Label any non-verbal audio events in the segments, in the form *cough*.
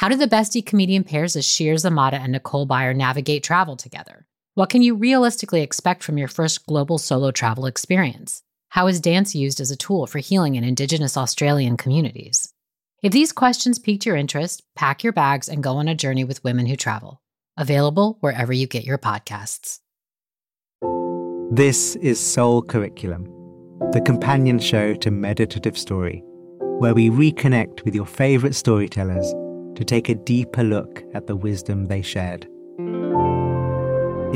How do the bestie comedian pairs of Shir Zamata and Nicole Byer navigate travel together? What can you realistically expect from your first global solo travel experience? How is dance used as a tool for healing in Indigenous Australian communities? If these questions piqued your interest, pack your bags and go on a journey with women who travel. Available wherever you get your podcasts. This is Soul Curriculum, the companion show to Meditative Story, where we reconnect with your favorite storytellers to take a deeper look at the wisdom they shared.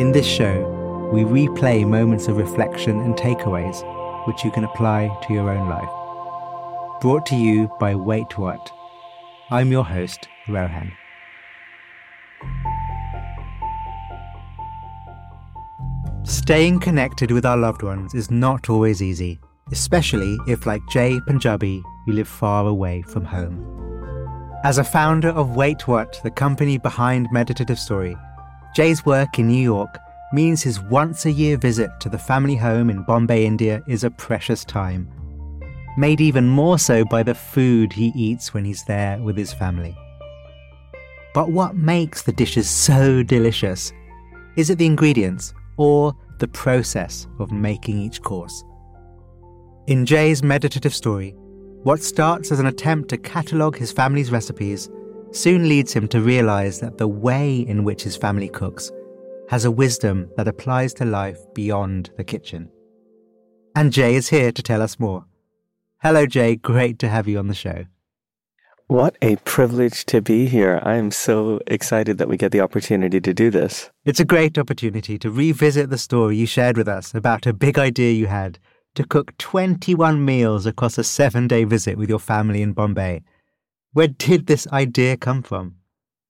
In this show, we replay moments of reflection and takeaways which you can apply to your own life. Brought to you by Wait What. I'm your host, Rohan. Staying connected with our loved ones is not always easy, especially if, like Jai Punjabi, you live far away from home. As a founder of Wait What, the company behind Meditative Story, Jai's work in New York means his once a year visit to the family home in Bombay, India is a precious time. Made even more so by the food he eats when he's there with his family. But what makes the dishes so delicious? Is it the ingredients or the process of making each course? In Jai's meditative story, what starts as an attempt to catalogue his family's recipes soon leads him to realize that the way in which his family cooks has a wisdom that applies to life beyond the kitchen. And Jai is here to tell us more. Hello, Jai. Great to have you on the show. What a privilege to be here. I am so excited that we get the opportunity to do this. It's a great opportunity to revisit the story you shared with us about a big idea you had to cook 21 meals across a seven day visit with your family in Bombay. Where did this idea come from?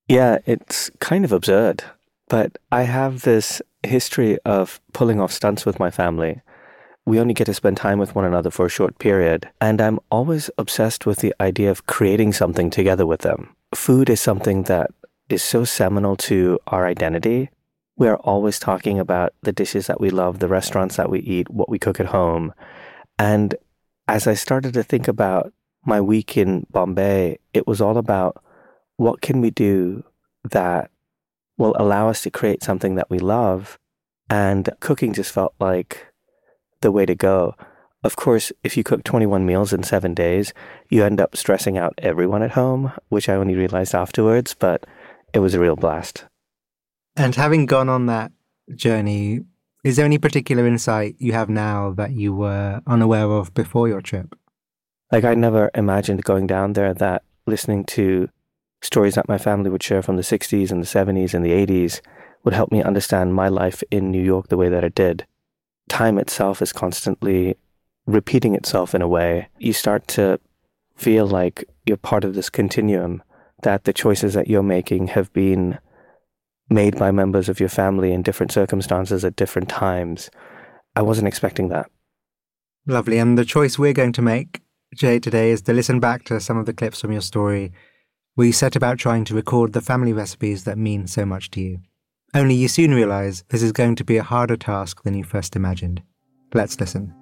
Yeah, it's kind of absurd, but I have this history of pulling off stunts with my family. We only get to spend time with one another for a short period, and I'm always obsessed with the idea of creating something together with them. Food is something that is so seminal to our identity we are always talking about the dishes that we love, the restaurants that we eat, what we cook at home. And as I started to think about my week in Bombay, it was all about what can we do that will allow us to create something that we love. And cooking just felt like the way to go. Of course, if you cook 21 meals in seven days, you end up stressing out everyone at home, which I only realized afterwards, but it was a real blast. And having gone on that journey, is there any particular insight you have now that you were unaware of before your trip? Like, I never imagined going down there that listening to stories that my family would share from the 60s and the 70s and the 80s would help me understand my life in New York the way that it did. Time itself is constantly repeating itself in a way. You start to feel like you're part of this continuum, that the choices that you're making have been made by members of your family in different circumstances at different times. I wasn't expecting that. Lovely. And the choice we're going to make, Jai, today is to listen back to some of the clips from your story where you set about trying to record the family recipes that mean so much to you. Only you soon realize this is going to be a harder task than you first imagined. Let's listen.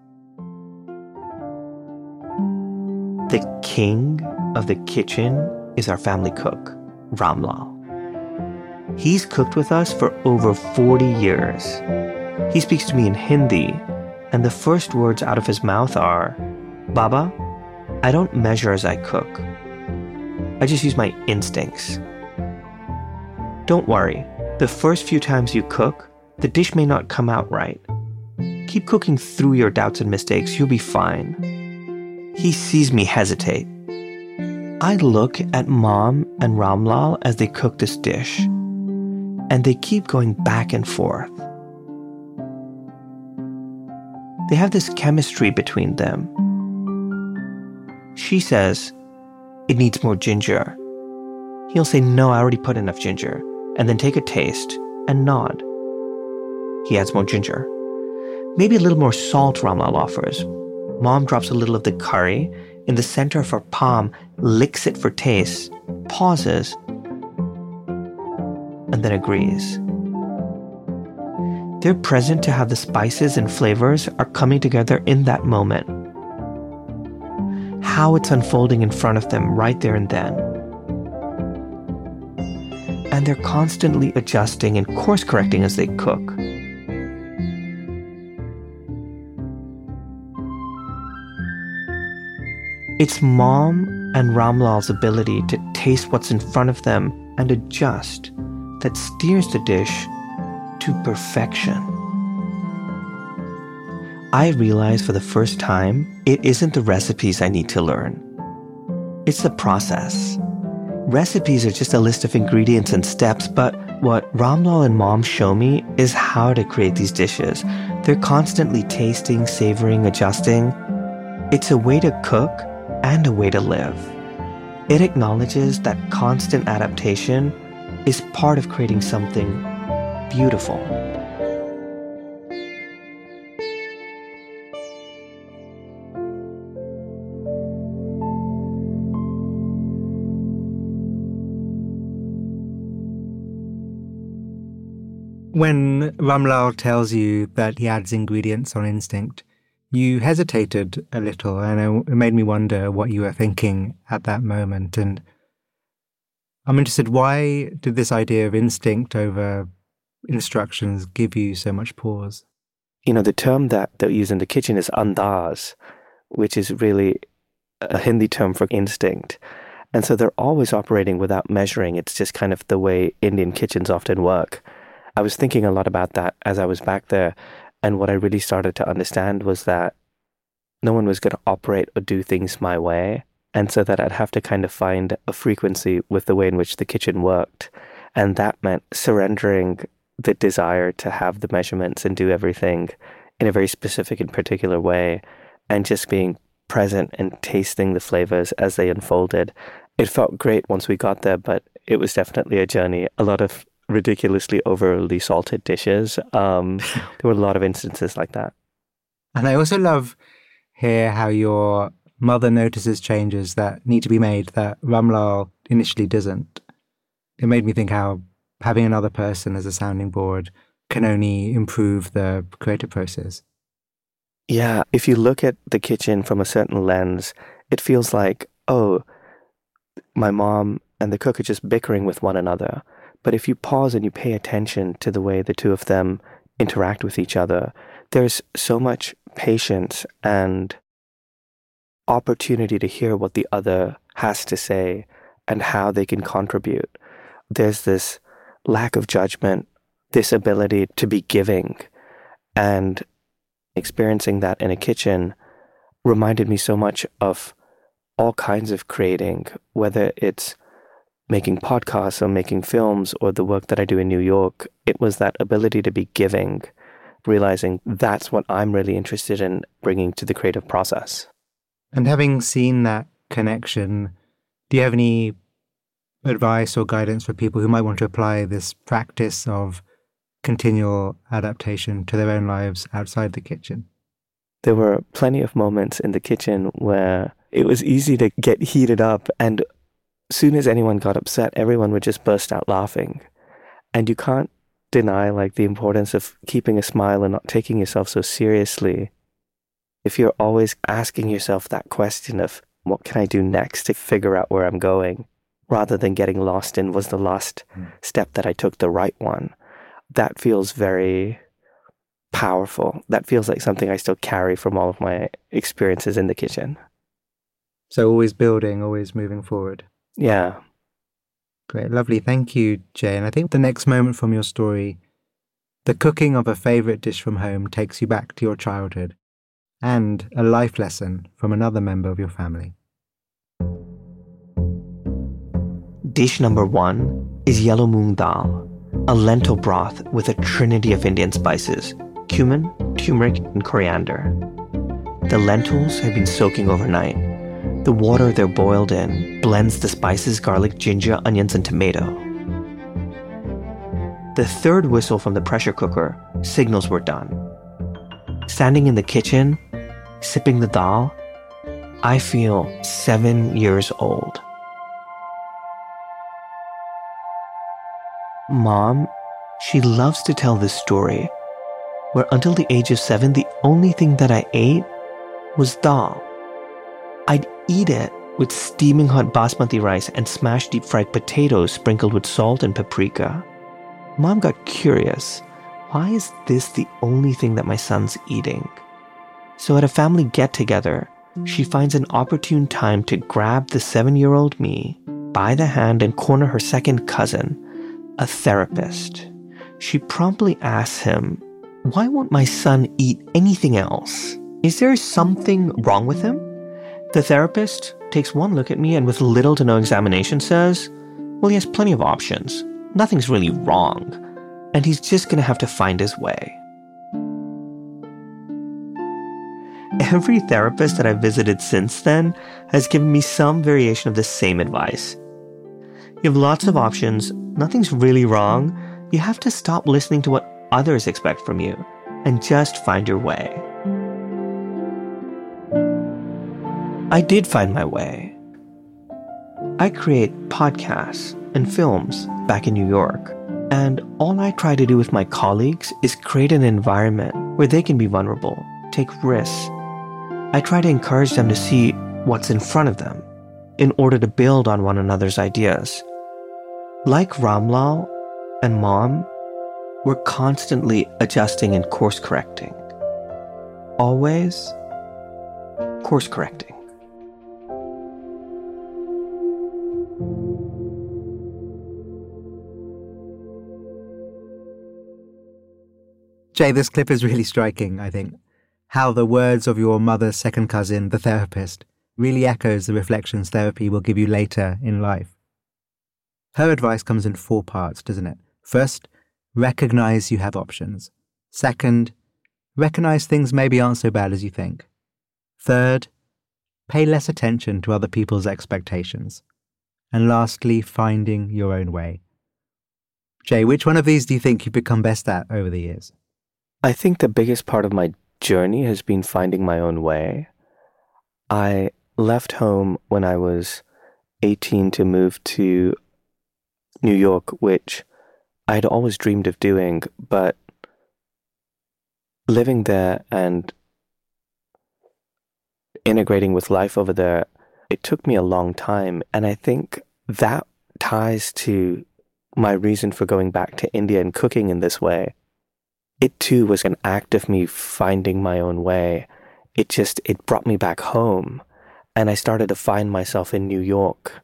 The king of the kitchen is our family cook, Ramlal. He's cooked with us for over 40 years. He speaks to me in Hindi, and the first words out of his mouth are Baba, I don't measure as I cook. I just use my instincts. Don't worry, the first few times you cook, the dish may not come out right. Keep cooking through your doubts and mistakes, you'll be fine. He sees me hesitate. I look at mom and Ramlal as they cook this dish and they keep going back and forth. They have this chemistry between them. She says, It needs more ginger. He'll say, No, I already put enough ginger, and then take a taste, and nod. He adds more ginger. Maybe a little more salt, Ramlal offers. Mom drops a little of the curry in the center of her palm, licks it for taste, pauses, and then agrees. They're present to how the spices and flavors are coming together in that moment. How it's unfolding in front of them right there and then. And they're constantly adjusting and course correcting as they cook. It's mom and Ramlal's ability to taste what's in front of them and adjust that steers the dish to perfection. I realize for the first time it isn't the recipes I need to learn. It's the process. Recipes are just a list of ingredients and steps, but what Ramlal and mom show me is how to create these dishes. They're constantly tasting, savoring, adjusting. It's a way to cook and a way to live. It acknowledges that constant adaptation is part of creating something beautiful. When Ramlal tells you that he adds ingredients on instinct, you hesitated a little, and it made me wonder what you were thinking at that moment. And I'm interested, why did this idea of instinct over instructions give you so much pause? You know, the term that they use in the kitchen is andaz, which is really a Hindi term for instinct. And so they're always operating without measuring. It's just kind of the way Indian kitchens often work. I was thinking a lot about that as I was back there. And what I really started to understand was that no one was going to operate or do things my way. And so that I'd have to kind of find a frequency with the way in which the kitchen worked. And that meant surrendering the desire to have the measurements and do everything in a very specific and particular way and just being present and tasting the flavors as they unfolded. It felt great once we got there, but it was definitely a journey. A lot of ridiculously overly salted dishes. Um, *laughs* there were a lot of instances like that. And I also love here how your mother notices changes that need to be made that Ramlal initially doesn't. It made me think how having another person as a sounding board can only improve the creative process. Yeah, if you look at the kitchen from a certain lens, it feels like, oh, my mom and the cook are just bickering with one another. But if you pause and you pay attention to the way the two of them interact with each other, there's so much patience and opportunity to hear what the other has to say and how they can contribute. There's this lack of judgment, this ability to be giving, and experiencing that in a kitchen reminded me so much of all kinds of creating, whether it's making podcasts or making films or the work that I do in New York. It was that ability to be giving, realizing that's what I'm really interested in bringing to the creative process. And having seen that connection, do you have any advice or guidance for people who might want to apply this practice of continual adaptation to their own lives outside the kitchen? There were plenty of moments in the kitchen where it was easy to get heated up, and soon as anyone got upset, everyone would just burst out laughing. And you can't deny like the importance of keeping a smile and not taking yourself so seriously. If you're always asking yourself that question of what can I do next to figure out where I'm going, rather than getting lost in was the last mm. step that I took the right one. That feels very powerful. That feels like something I still carry from all of my experiences in the kitchen. So always building, always moving forward. Yeah. Great. Lovely. Thank you, Jai. And I think the next moment from your story, the cooking of a favorite dish from home takes you back to your childhood and a life lesson from another member of your family. Dish number one is yellow moong dal, a lentil broth with a trinity of Indian spices cumin, turmeric, and coriander. The lentils have been soaking overnight. The water they're boiled in blends the spices, garlic, ginger, onions, and tomato. the third whistle from the pressure cooker signals we're done. Standing in the kitchen, sipping the dal, I feel seven years old. Mom, she loves to tell this story where until the age of seven, the only thing that I ate was dal. I'd eat it with steaming hot basmati rice and smashed deep fried potatoes sprinkled with salt and paprika. Mom got curious. Why is this the only thing that my son's eating? So at a family get together, she finds an opportune time to grab the seven year old me by the hand and corner her second cousin, a therapist. She promptly asks him, Why won't my son eat anything else? Is there something wrong with him? The therapist takes one look at me and, with little to no examination, says, Well, he has plenty of options. Nothing's really wrong. And he's just gonna have to find his way. Every therapist that I've visited since then has given me some variation of the same advice. You have lots of options, nothing's really wrong. You have to stop listening to what others expect from you and just find your way. I did find my way. I create podcasts and films back in New York, and all I try to do with my colleagues is create an environment where they can be vulnerable, take risks. I try to encourage them to see what's in front of them in order to build on one another's ideas. Like Ramlal and Mom, we're constantly adjusting and course correcting. Always course correcting. Jai, this clip is really striking, I think. How the words of your mother's second cousin, the therapist, really echoes the reflections therapy will give you later in life. Her advice comes in four parts, doesn't it? First, recognize you have options. Second, recognize things maybe aren't so bad as you think. Third, pay less attention to other people's expectations. And lastly, finding your own way. Jai, which one of these do you think you've become best at over the years? I think the biggest part of my journey has been finding my own way. I left home when I was 18 to move to New York, which I had always dreamed of doing, but living there and integrating with life over there, it took me a long time. And I think that ties to my reason for going back to India and cooking in this way it too was an act of me finding my own way. It just, it brought me back home. And I started to find myself in New York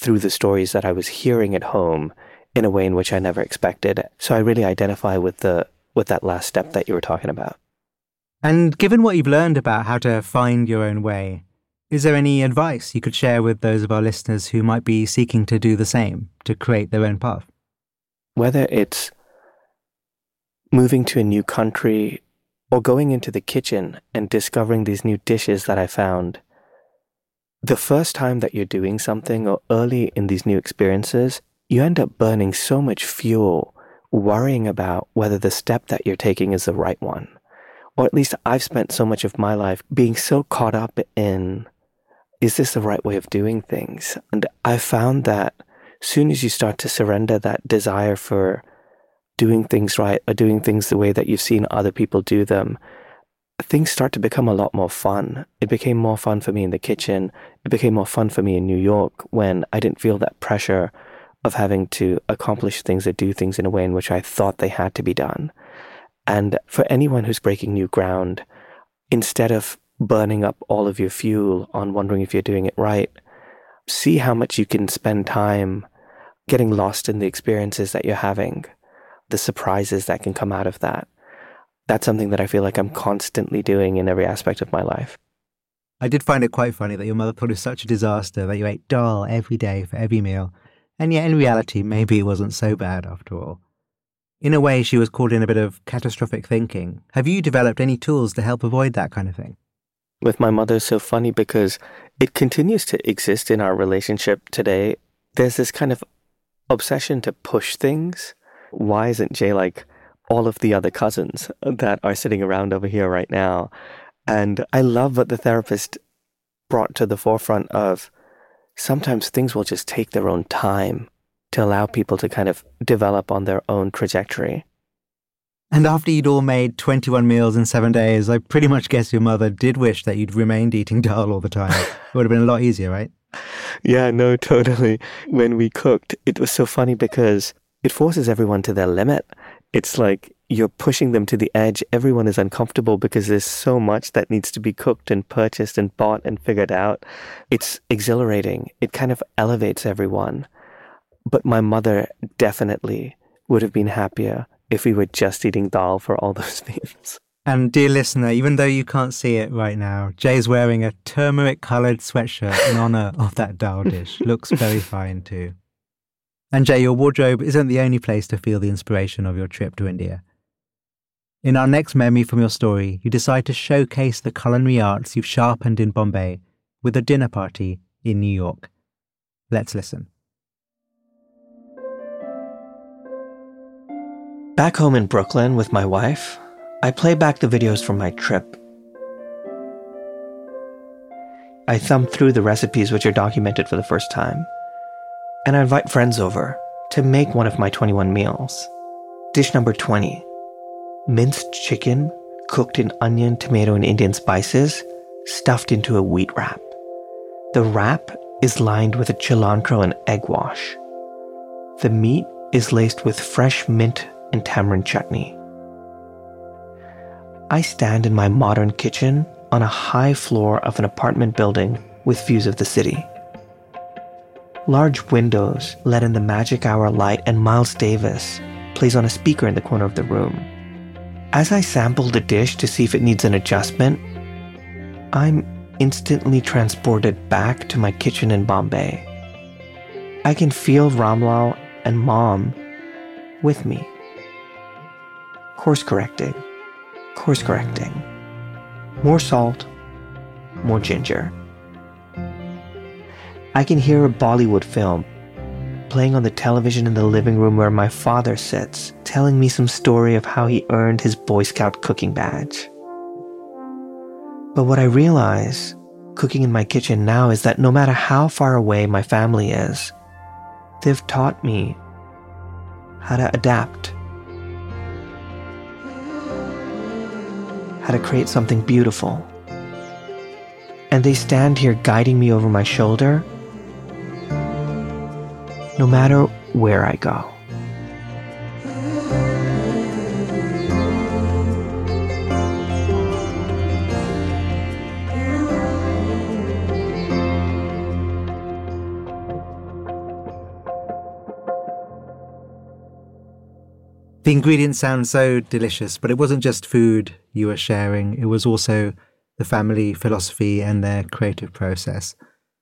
through the stories that I was hearing at home in a way in which I never expected. So I really identify with the, with that last step that you were talking about. And given what you've learned about how to find your own way, is there any advice you could share with those of our listeners who might be seeking to do the same, to create their own path? Whether it's moving to a new country or going into the kitchen and discovering these new dishes that I found. The first time that you're doing something or early in these new experiences, you end up burning so much fuel worrying about whether the step that you're taking is the right one. Or at least I've spent so much of my life being so caught up in is this the right way of doing things? And I found that soon as you start to surrender that desire for doing things right or doing things the way that you've seen other people do them, things start to become a lot more fun. It became more fun for me in the kitchen. It became more fun for me in New York when I didn't feel that pressure of having to accomplish things or do things in a way in which I thought they had to be done. And for anyone who's breaking new ground, instead of burning up all of your fuel on wondering if you're doing it right, see how much you can spend time getting lost in the experiences that you're having the surprises that can come out of that. That's something that I feel like I'm constantly doing in every aspect of my life. I did find it quite funny that your mother thought it was such a disaster that you ate dal every day for every meal, and yet in reality, maybe it wasn't so bad after all. In a way, she was caught in a bit of catastrophic thinking. Have you developed any tools to help avoid that kind of thing? With my mother, it's so funny because it continues to exist in our relationship today. There's this kind of obsession to push things why isn't Jai like all of the other cousins that are sitting around over here right now? And I love what the therapist brought to the forefront of sometimes things will just take their own time to allow people to kind of develop on their own trajectory. And after you'd all made 21 meals in seven days, I pretty much guess your mother did wish that you'd remained eating dal all the time. *laughs* it would have been a lot easier, right? Yeah, no, totally. When we cooked, it was so funny because it forces everyone to their limit. It's like you're pushing them to the edge. Everyone is uncomfortable because there's so much that needs to be cooked and purchased and bought and figured out. It's exhilarating. It kind of elevates everyone. But my mother definitely would have been happier if we were just eating dal for all *laughs* those meals. And dear listener, even though you can't see it right now, Jai's wearing a turmeric coloured sweatshirt in honour of that dal dish. Looks very fine too. And Jai, your wardrobe isn't the only place to feel the inspiration of your trip to India. In our next memory from your story, you decide to showcase the culinary arts you've sharpened in Bombay with a dinner party in New York. Let's listen. Back home in Brooklyn with my wife, I play back the videos from my trip. I thumb through the recipes which are documented for the first time, and I invite friends over to make one of my 21 meals. Dish number 20 minced chicken cooked in onion, tomato, and Indian spices, stuffed into a wheat wrap. The wrap is lined with a cilantro and egg wash. The meat is laced with fresh mint and tamarind chutney. I stand in my modern kitchen on a high floor of an apartment building with views of the city. Large windows let in the magic hour light, and Miles Davis plays on a speaker in the corner of the room. As I sample the dish to see if it needs an adjustment, I'm instantly transported back to my kitchen in Bombay. I can feel Ramlal and Mom with me course correcting, course correcting. More salt, more ginger. I can hear a Bollywood film playing on the television in the living room where my father sits, telling me some story of how he earned his Boy Scout cooking badge. But what I realize cooking in my kitchen now is that no matter how far away my family is, they've taught me how to adapt how to create something beautiful. And they stand here guiding me over my shoulder no matter where I go. The ingredients sound so delicious, but it wasn't just food you were sharing, it was also the family philosophy and their creative process.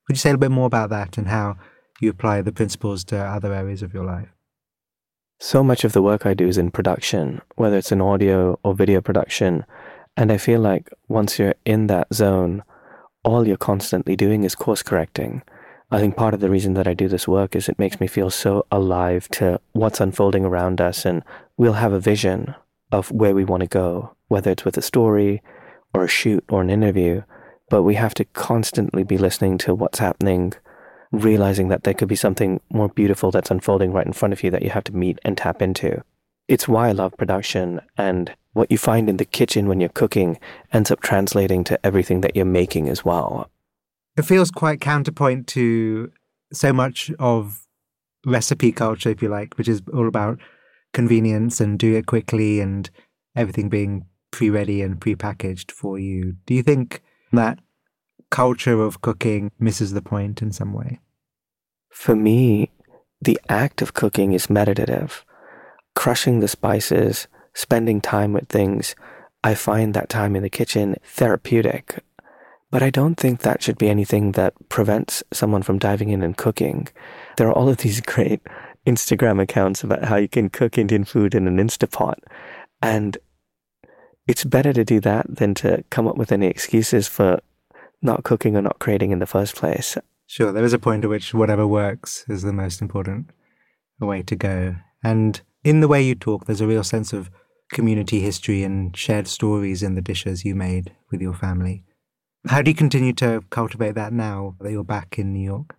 Could you say a little bit more about that and how you apply the principles to other areas of your life? So much of the work I do is in production, whether it's in audio or video production. And I feel like once you're in that zone, all you're constantly doing is course correcting. I think part of the reason that I do this work is it makes me feel so alive to what's unfolding around us, and we'll have a vision of where we want to go, whether it's with a story or a shoot or an interview. But we have to constantly be listening to what's happening, realizing that there could be something more beautiful that's unfolding right in front of you that you have to meet and tap into. It's why I love production, and what you find in the kitchen when you're cooking ends up translating to everything that you're making as well. It feels quite counterpoint to so much of recipe culture, if you like, which is all about convenience and do it quickly and everything being pre ready and pre packaged for you. Do you think that culture of cooking misses the point in some way? For me, the act of cooking is meditative. Crushing the spices, spending time with things, I find that time in the kitchen therapeutic. But I don't think that should be anything that prevents someone from diving in and cooking. There are all of these *laughs* great Instagram accounts about how you can cook Indian food in an Instapot. And it's better to do that than to come up with any excuses for not cooking or not creating in the first place. Sure, there is a point at which whatever works is the most important way to go. And In the way you talk, there's a real sense of community history and shared stories in the dishes you made with your family. How do you continue to cultivate that now that you're back in New York?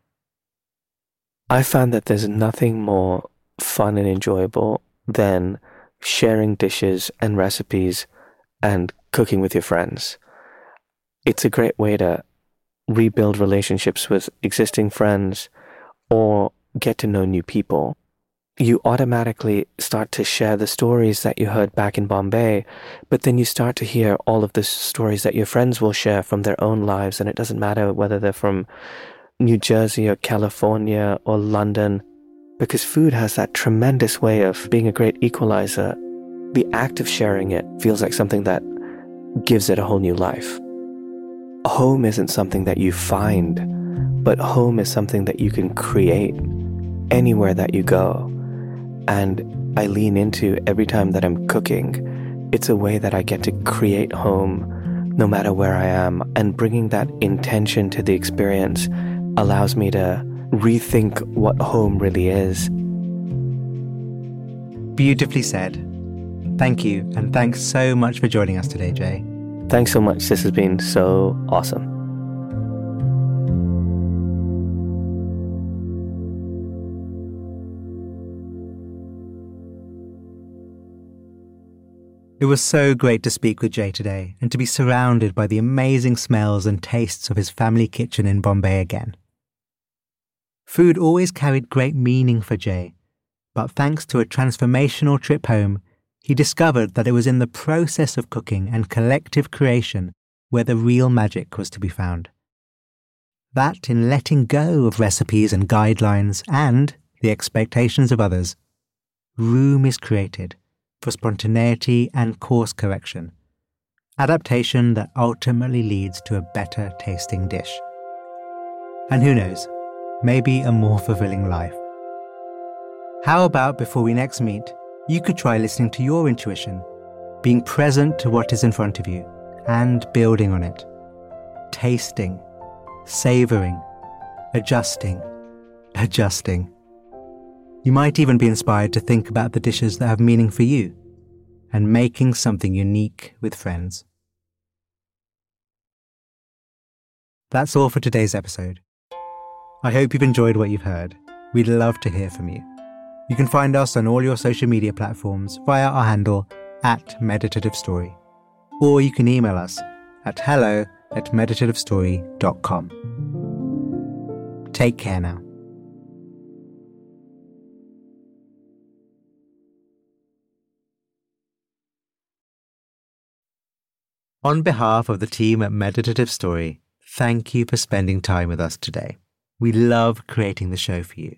I found that there's nothing more fun and enjoyable than sharing dishes and recipes and cooking with your friends. It's a great way to rebuild relationships with existing friends or get to know new people. You automatically start to share the stories that you heard back in Bombay, but then you start to hear all of the stories that your friends will share from their own lives, and it doesn't matter whether they're from New Jersey or California or London, because food has that tremendous way of being a great equalizer. The act of sharing it feels like something that gives it a whole new life. Home isn't something that you find, but home is something that you can create anywhere that you go. And I lean into every time that I'm cooking. It's a way that I get to create home no matter where I am. And bringing that intention to the experience allows me to rethink what home really is. Beautifully said. Thank you, and thanks so much for joining us today, Jai. Thanks so much. This has been so awesome. It was so great to speak with Jai today and to be surrounded by the amazing smells and tastes of his family kitchen in Bombay again. Food always carried great meaning for Jai, but thanks to a transformational trip home, he discovered that it was in the process of cooking and collective creation where the real magic was to be found. That in letting go of recipes and guidelines and the expectations of others, room is created for spontaneity and course correction, adaptation that ultimately leads to a better tasting dish. And who knows, maybe a more fulfilling life. How about before we next meet, you could try listening to your intuition, being present to what is in front of you, and building on it. Tasting, savoring, adjusting, adjusting. You might even be inspired to think about the dishes that have meaning for you and making something unique with friends. That's all for today's episode. I hope you've enjoyed what you've heard. We'd love to hear from you. You can find us on all your social media platforms via our handle at Meditative Story. Or you can email us at hello at meditativestory.com. Take care now. On behalf of the team at Meditative Story, thank you for spending time with us today. We love creating the show for you.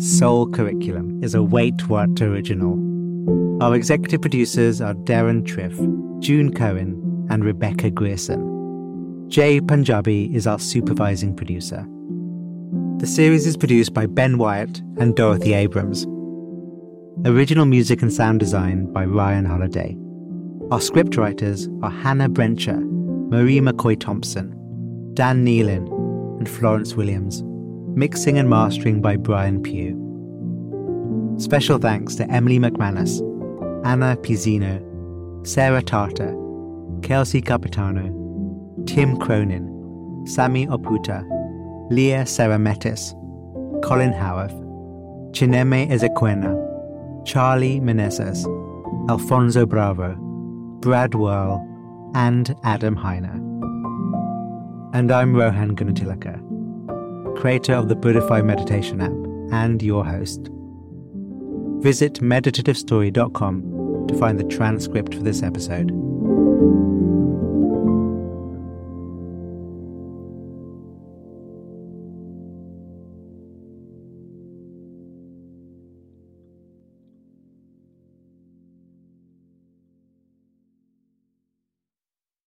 Soul Curriculum is a Wait What original. Our executive producers are Darren Triff, June Cohen, and Rebecca Grierson. Jai Punjabi is our supervising producer. The series is produced by Ben Wyatt and Dorothy Abrams. Original music and sound design by Ryan Holiday. Our scriptwriters are Hannah Brencher, Marie McCoy Thompson, Dan Nealon, and Florence Williams. Mixing and mastering by Brian Pugh. Special thanks to Emily McManus, Anna Pizzino, Sarah Tartar, Kelsey Capitano, Tim Cronin, Sami Oputa, Leah Sarametis, Colin Howarth, Chineme Ezequena, Charlie Meneses, Alfonso Bravo, Brad Whirl, and Adam Heiner. And I'm Rohan Gunatillake creator of the Buddhify meditation app, and your host. Visit meditativestory.com to find the transcript for this episode.